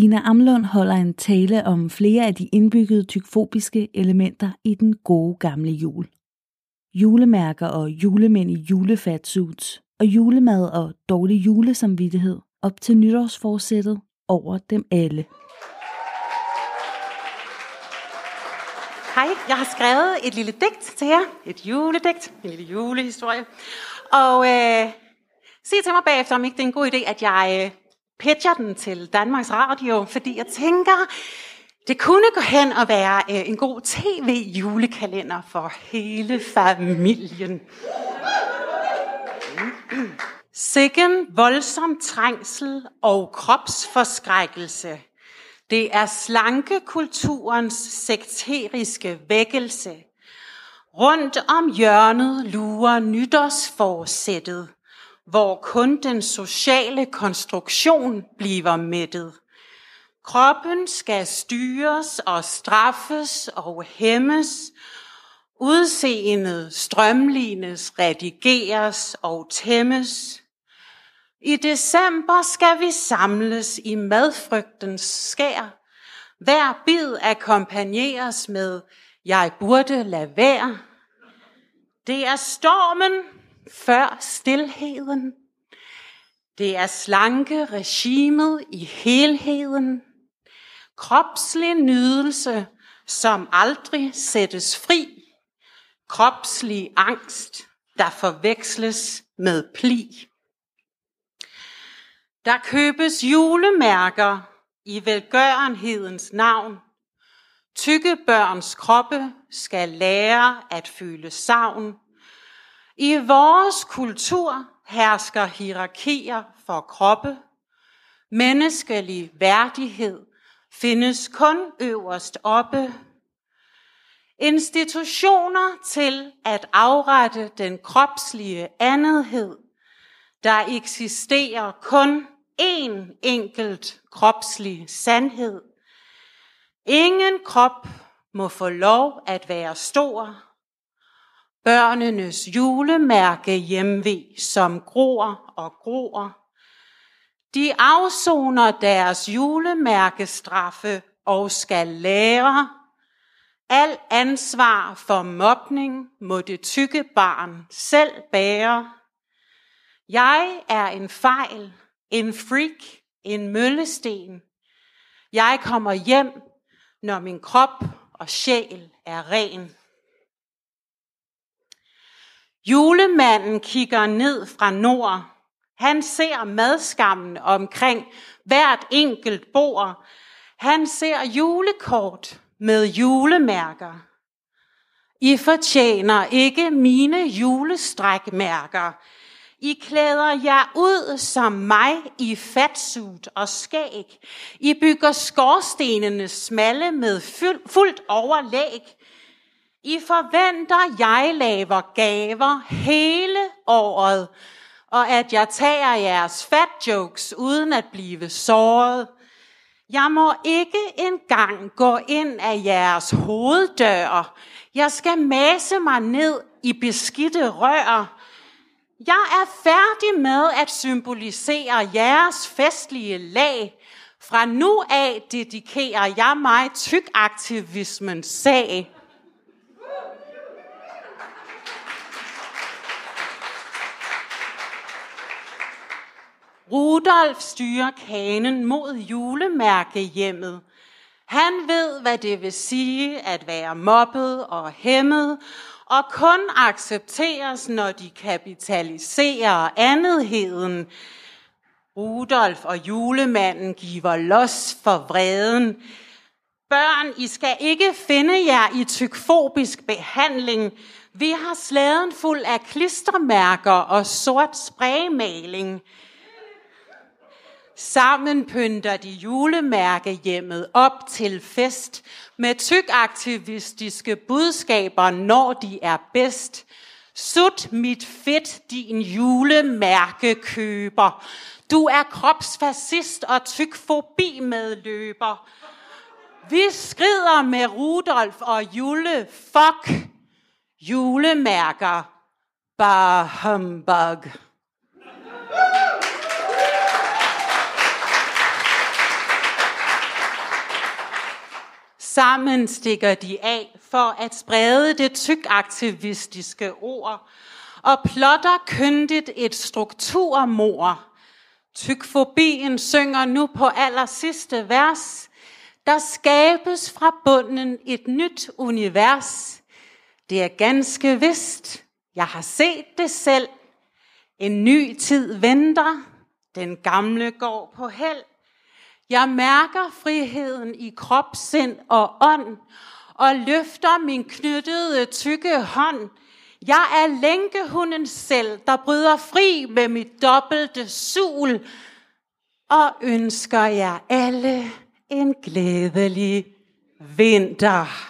Dina Amlund holder en tale om flere af de indbyggede tykfobiske elementer i den gode gamle jul. Julemærker og julemænd i julefatsuits og julemad og dårlig julesamvittighed op til nytårsforsættet over dem alle. Hej, jeg har skrevet et lille digt til jer. Et juledigt, en lille julehistorie. Og øh, sig til mig bagefter, om ikke det er en god idé, at jeg øh, pitcher den til Danmarks Radio, fordi jeg tænker, det kunne gå hen og være øh, en god tv-julekalender for hele familien. Sikken voldsom trængsel og kropsforskrækkelse. Det er slankekulturens sekteriske vækkelse. Rundt om hjørnet lurer nytårsforsættet, hvor kun den sociale konstruktion bliver mættet. Kroppen skal styres og straffes og hæmmes. Udseendet strømlines, redigeres og tæmmes. I december skal vi samles i madfrygtens skær. Hver bid akkompagneres med, jeg burde lade være. Det er stormen før stilheden. Det er slanke regimet i helheden. Kropslig nydelse, som aldrig sættes fri. Kropslig angst, der forveksles med pli. Der købes julemærker i velgørenhedens navn. Tykke børns kroppe skal lære at føle savn. I vores kultur hersker hierarkier for kroppe. Menneskelig værdighed findes kun øverst oppe. Institutioner til at afrette den kropslige andethed. Der eksisterer kun én enkelt kropslig sandhed. Ingen krop må få lov at være stor. Børnenes julemærke hjemve, som gror og gror. De afsoner deres julemærkestraffe og skal lære. Al ansvar for mobning må det tykke barn selv bære. Jeg er en fejl, en freak, en møllesten. Jeg kommer hjem, når min krop og sjæl er ren. Julemanden kigger ned fra nord. Han ser madskammen omkring hvert enkelt bord. Han ser julekort med julemærker. I fortjener ikke mine julestrækmærker. I klæder jer ud som mig i fatsut og skæg. I bygger skorstenene smalle med fuldt overlæg. I forventer, jeg laver gaver hele året, og at jeg tager jeres fat jokes uden at blive såret. Jeg må ikke engang gå ind af jeres hoveddør. Jeg skal masse mig ned i beskidte rør. Jeg er færdig med at symbolisere jeres festlige lag. Fra nu af dedikerer jeg mig tykaktivismens sag. Rudolf styrer kanen mod julemærkehjemmet. Han ved, hvad det vil sige at være mobbet og hæmmet, og kun accepteres, når de kapitaliserer andetheden. Rudolf og julemanden giver los for vreden. Børn, I skal ikke finde jer i tykfobisk behandling. Vi har slæden fuld af klistermærker og sort spraymaling. Sammen pynter de julemærkehjemmet op til fest med tykaktivistiske budskaber, når de er bedst. Sut mit fedt, din julemærkekøber. Du er kropsfascist og tykfobi medløber. Vi skrider med Rudolf og Jule. Fuck julemærker. Bare humbug. Sammen stikker de af for at sprede det tykaktivistiske ord og plotter kyndigt et strukturmor. Tykfobien synger nu på aller sidste vers. Der skabes fra bunden et nyt univers. Det er ganske vist. Jeg har set det selv. En ny tid venter. Den gamle går på held. Jeg mærker friheden i krop, sind og ånd, og løfter min knyttede tykke hånd. Jeg er lænkehunden selv, der bryder fri med mit dobbelte sul, og ønsker jer alle en glædelig vinter.